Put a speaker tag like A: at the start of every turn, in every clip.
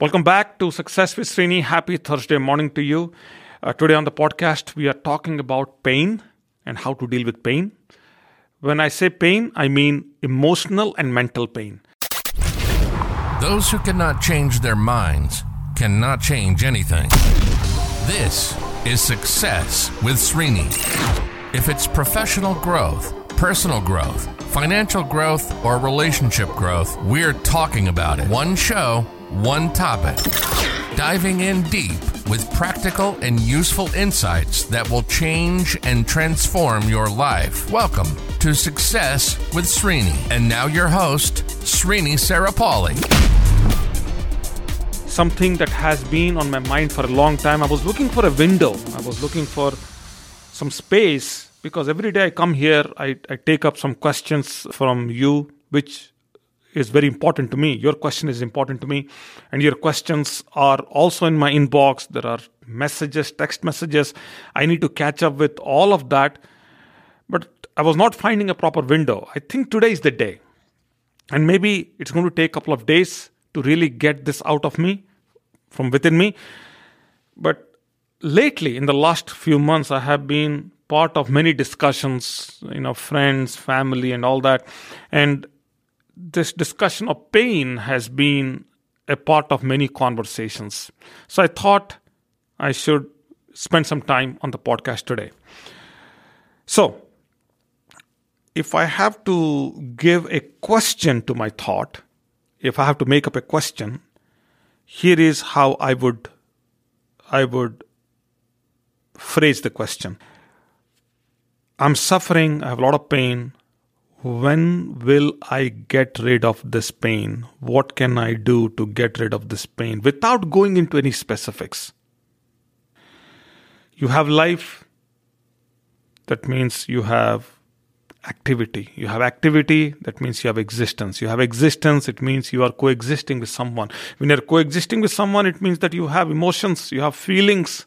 A: Welcome back to Success with Srini. Happy Thursday morning to you. Uh, today on the podcast, we are talking about pain and how to deal with pain. When I say pain, I mean emotional and mental pain.
B: Those who cannot change their minds cannot change anything. This is Success with Srini. If it's professional growth, personal growth, financial growth, or relationship growth, we're talking about it. One show one topic, diving in deep with practical and useful insights that will change and transform your life. Welcome to Success with Srini. And now your host, Srini Sarapalli.
A: Something that has been on my mind for a long time. I was looking for a window. I was looking for some space because every day I come here, I, I take up some questions from you, which is very important to me. Your question is important to me. And your questions are also in my inbox. There are messages, text messages. I need to catch up with all of that. But I was not finding a proper window. I think today is the day. And maybe it's going to take a couple of days to really get this out of me, from within me. But lately, in the last few months, I have been part of many discussions, you know, friends, family, and all that. And this discussion of pain has been a part of many conversations. So I thought I should spend some time on the podcast today. So, if I have to give a question to my thought, if I have to make up a question, here is how I would I would phrase the question. I'm suffering, I have a lot of pain, when will I get rid of this pain? What can I do to get rid of this pain without going into any specifics? You have life, that means you have activity. You have activity, that means you have existence. You have existence, it means you are coexisting with someone. When you're coexisting with someone, it means that you have emotions, you have feelings.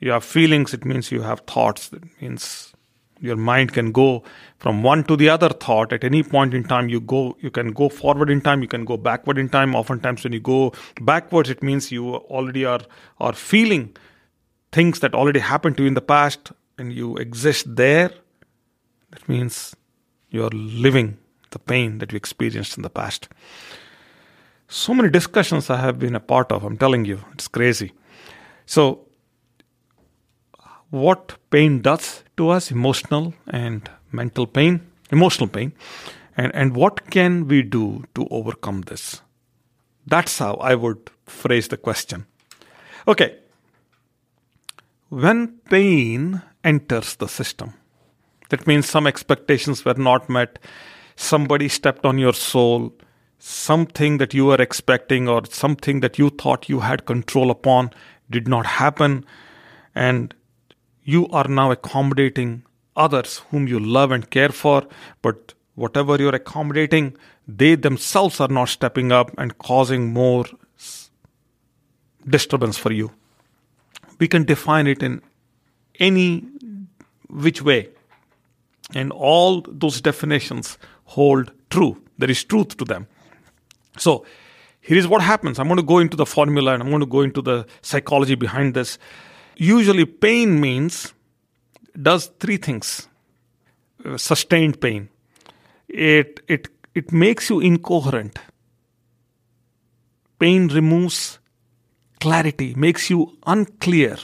A: You have feelings, it means you have thoughts, that means your mind can go from one to the other thought at any point in time. You go you can go forward in time you can go backward in time. Oftentimes when you go backwards it means you already are are feeling things that already happened to you in the past and you exist there. That means you are living the pain that you experienced in the past. So many discussions i have been a part of i'm telling you it's crazy. So what pain does to us emotional and mental pain emotional pain and and what can we do to overcome this? That's how i would phrase the question. Okay. When pain enters the system that means some expectations were not met somebody stepped on your soul something that you were expecting or something that you thought you had control upon did not happen and you are now accommodating others whom you love and care for, but whatever you're accommodating, they themselves are not stepping up and causing more disturbance for you. We can define it in any which way, and all those definitions hold true. There is truth to them. So, here is what happens. I'm going to go into the formula and I'm going to go into the psychology behind this. Usually, pain means does three things: uh, sustained pain. It it it makes you incoherent. Pain removes clarity, makes you unclear.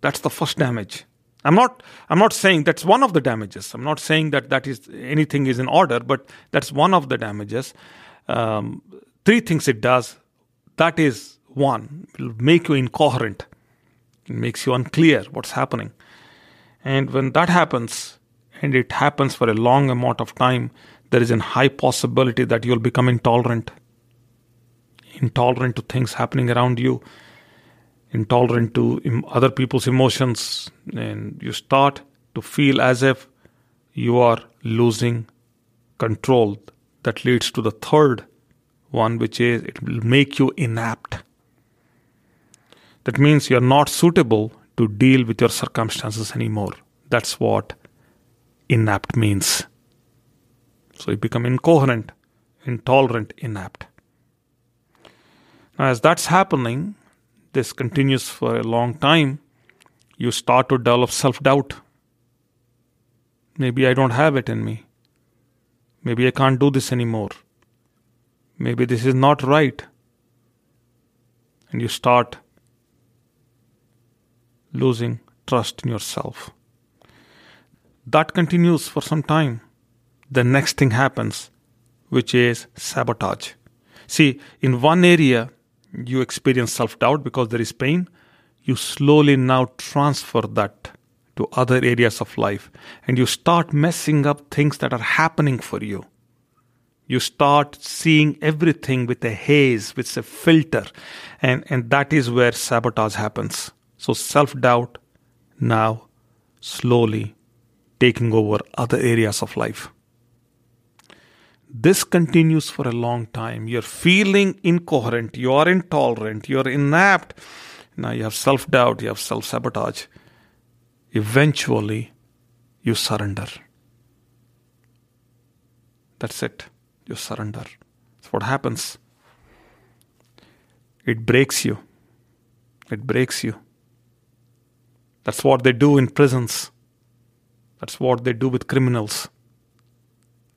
A: That's the first damage. I'm not I'm not saying that's one of the damages. I'm not saying that that is anything is in order, but that's one of the damages. Um, three things it does. That is one, will make you incoherent. It makes you unclear what's happening. And when that happens, and it happens for a long amount of time, there is a high possibility that you'll become intolerant. Intolerant to things happening around you, intolerant to other people's emotions, and you start to feel as if you are losing control. That leads to the third one, which is it will make you inapt. That means you're not suitable to deal with your circumstances anymore. That's what inapt means. So you become incoherent, intolerant, inapt. Now, as that's happening, this continues for a long time, you start to develop self doubt. Maybe I don't have it in me. Maybe I can't do this anymore. Maybe this is not right. And you start losing trust in yourself. That continues for some time. The next thing happens, which is sabotage. See, in one area, you experience self doubt because there is pain. You slowly now transfer that to other areas of life and you start messing up things that are happening for you. You start seeing everything with a haze, with a filter, and, and that is where sabotage happens. So, self doubt now slowly taking over other areas of life. This continues for a long time. You're feeling incoherent, you are intolerant, you're inapt. Now you have self doubt, you have self sabotage. Eventually, you surrender. That's it. You surrender. That's what happens. It breaks you. It breaks you. That's what they do in prisons. That's what they do with criminals.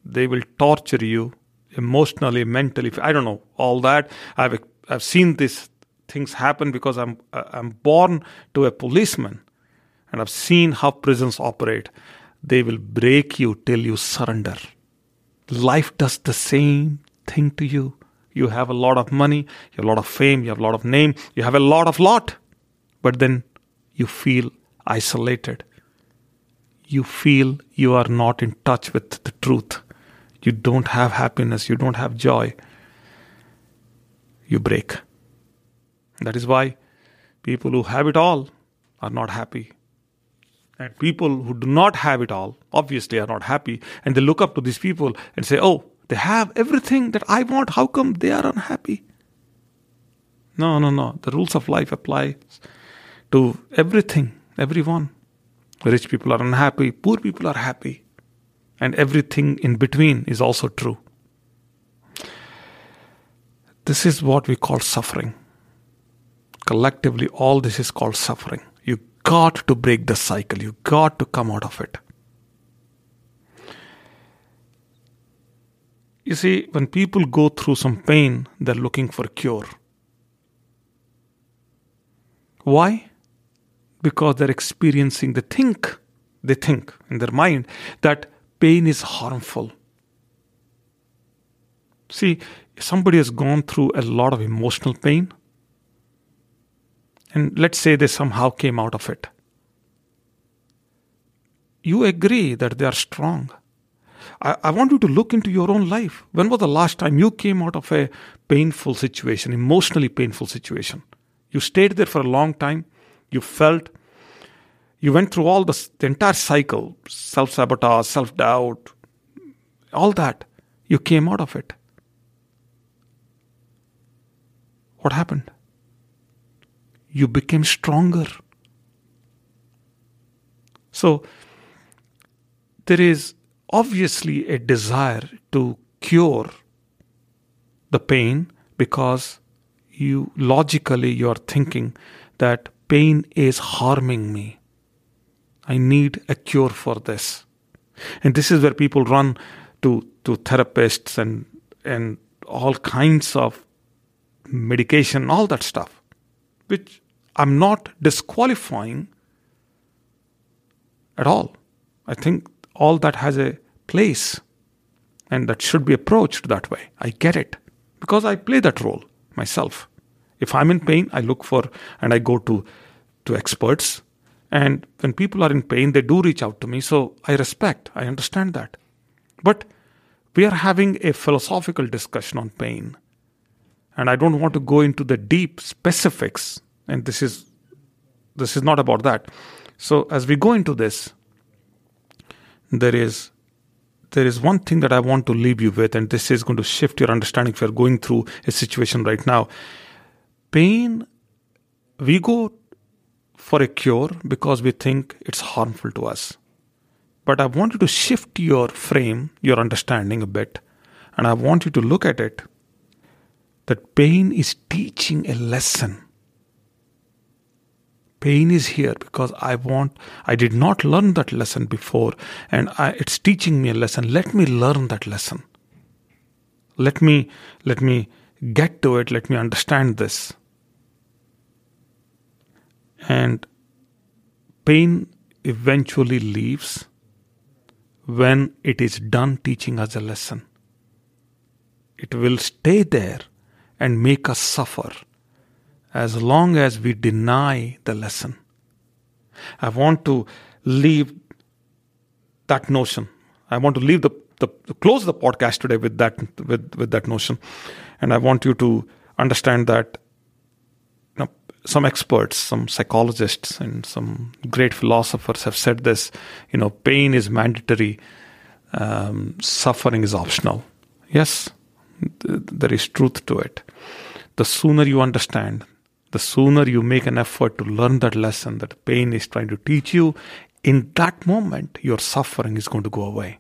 A: They will torture you emotionally, mentally. I don't know all that. I've I've seen these things happen because I'm I'm born to a policeman, and I've seen how prisons operate. They will break you till you surrender. Life does the same thing to you. You have a lot of money, you have a lot of fame, you have a lot of name, you have a lot of lot, but then you feel isolated. You feel you are not in touch with the truth. You don't have happiness, you don't have joy. You break. That is why people who have it all are not happy. And people who do not have it all obviously are not happy. And they look up to these people and say, Oh, they have everything that I want. How come they are unhappy? No, no, no. The rules of life apply to everything, everyone. Rich people are unhappy, poor people are happy. And everything in between is also true. This is what we call suffering. Collectively, all this is called suffering. You got to break the cycle, you got to come out of it. You see, when people go through some pain, they're looking for cure. Why? Because they're experiencing, they think, they think in their mind that pain is harmful. See, somebody has gone through a lot of emotional pain, and let's say they somehow came out of it, you agree that they are strong. I, I, want you to look into your own life. When was the last time you came out of a painful situation, emotionally painful situation? You stayed there for a long time, you felt, you went through all this, the entire cycle self sabotage, self doubt, all that. You came out of it. What happened? You became stronger. So, there is obviously a desire to cure the pain because you logically you are thinking that pain is harming me i need a cure for this and this is where people run to to therapists and and all kinds of medication all that stuff which i'm not disqualifying at all i think all that has a place and that should be approached that way. I get it because I play that role myself. If I'm in pain, I look for and I go to to experts. And when people are in pain, they do reach out to me. So I respect, I understand that. But we are having a philosophical discussion on pain. And I don't want to go into the deep specifics. And this is this is not about that. So as we go into this, there is there is one thing that I want to leave you with, and this is going to shift your understanding if you're going through a situation right now. Pain, we go for a cure because we think it's harmful to us. But I want you to shift your frame, your understanding a bit, and I want you to look at it. that pain is teaching a lesson. Pain is here because I want, I did not learn that lesson before, and I, it's teaching me a lesson. Let me learn that lesson. Let me, let me get to it. Let me understand this. And pain eventually leaves when it is done teaching us a lesson. It will stay there and make us suffer as long as we deny the lesson. I want to leave that notion. I want to leave the, the close the podcast today with that with, with that notion. And I want you to understand that some experts, some psychologists, and some great philosophers have said this. You know, pain is mandatory, um, suffering is optional. Yes, th- there is truth to it. The sooner you understand, the sooner you make an effort to learn that lesson that pain is trying to teach you, in that moment, your suffering is going to go away.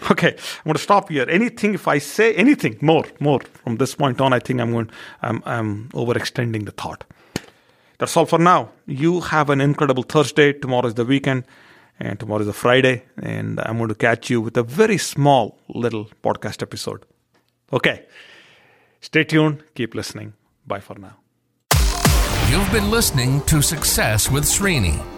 A: Okay, I'm going to stop here. Anything, if I say anything more, more from this point on, I think I'm going, I'm, I'm overextending the thought. That's all for now. You have an incredible Thursday. Tomorrow is the weekend, and tomorrow is a Friday, and I'm going to catch you with a very small little podcast episode. Okay, stay tuned. Keep listening. Bye for now.
B: You've been listening to Success with Srini.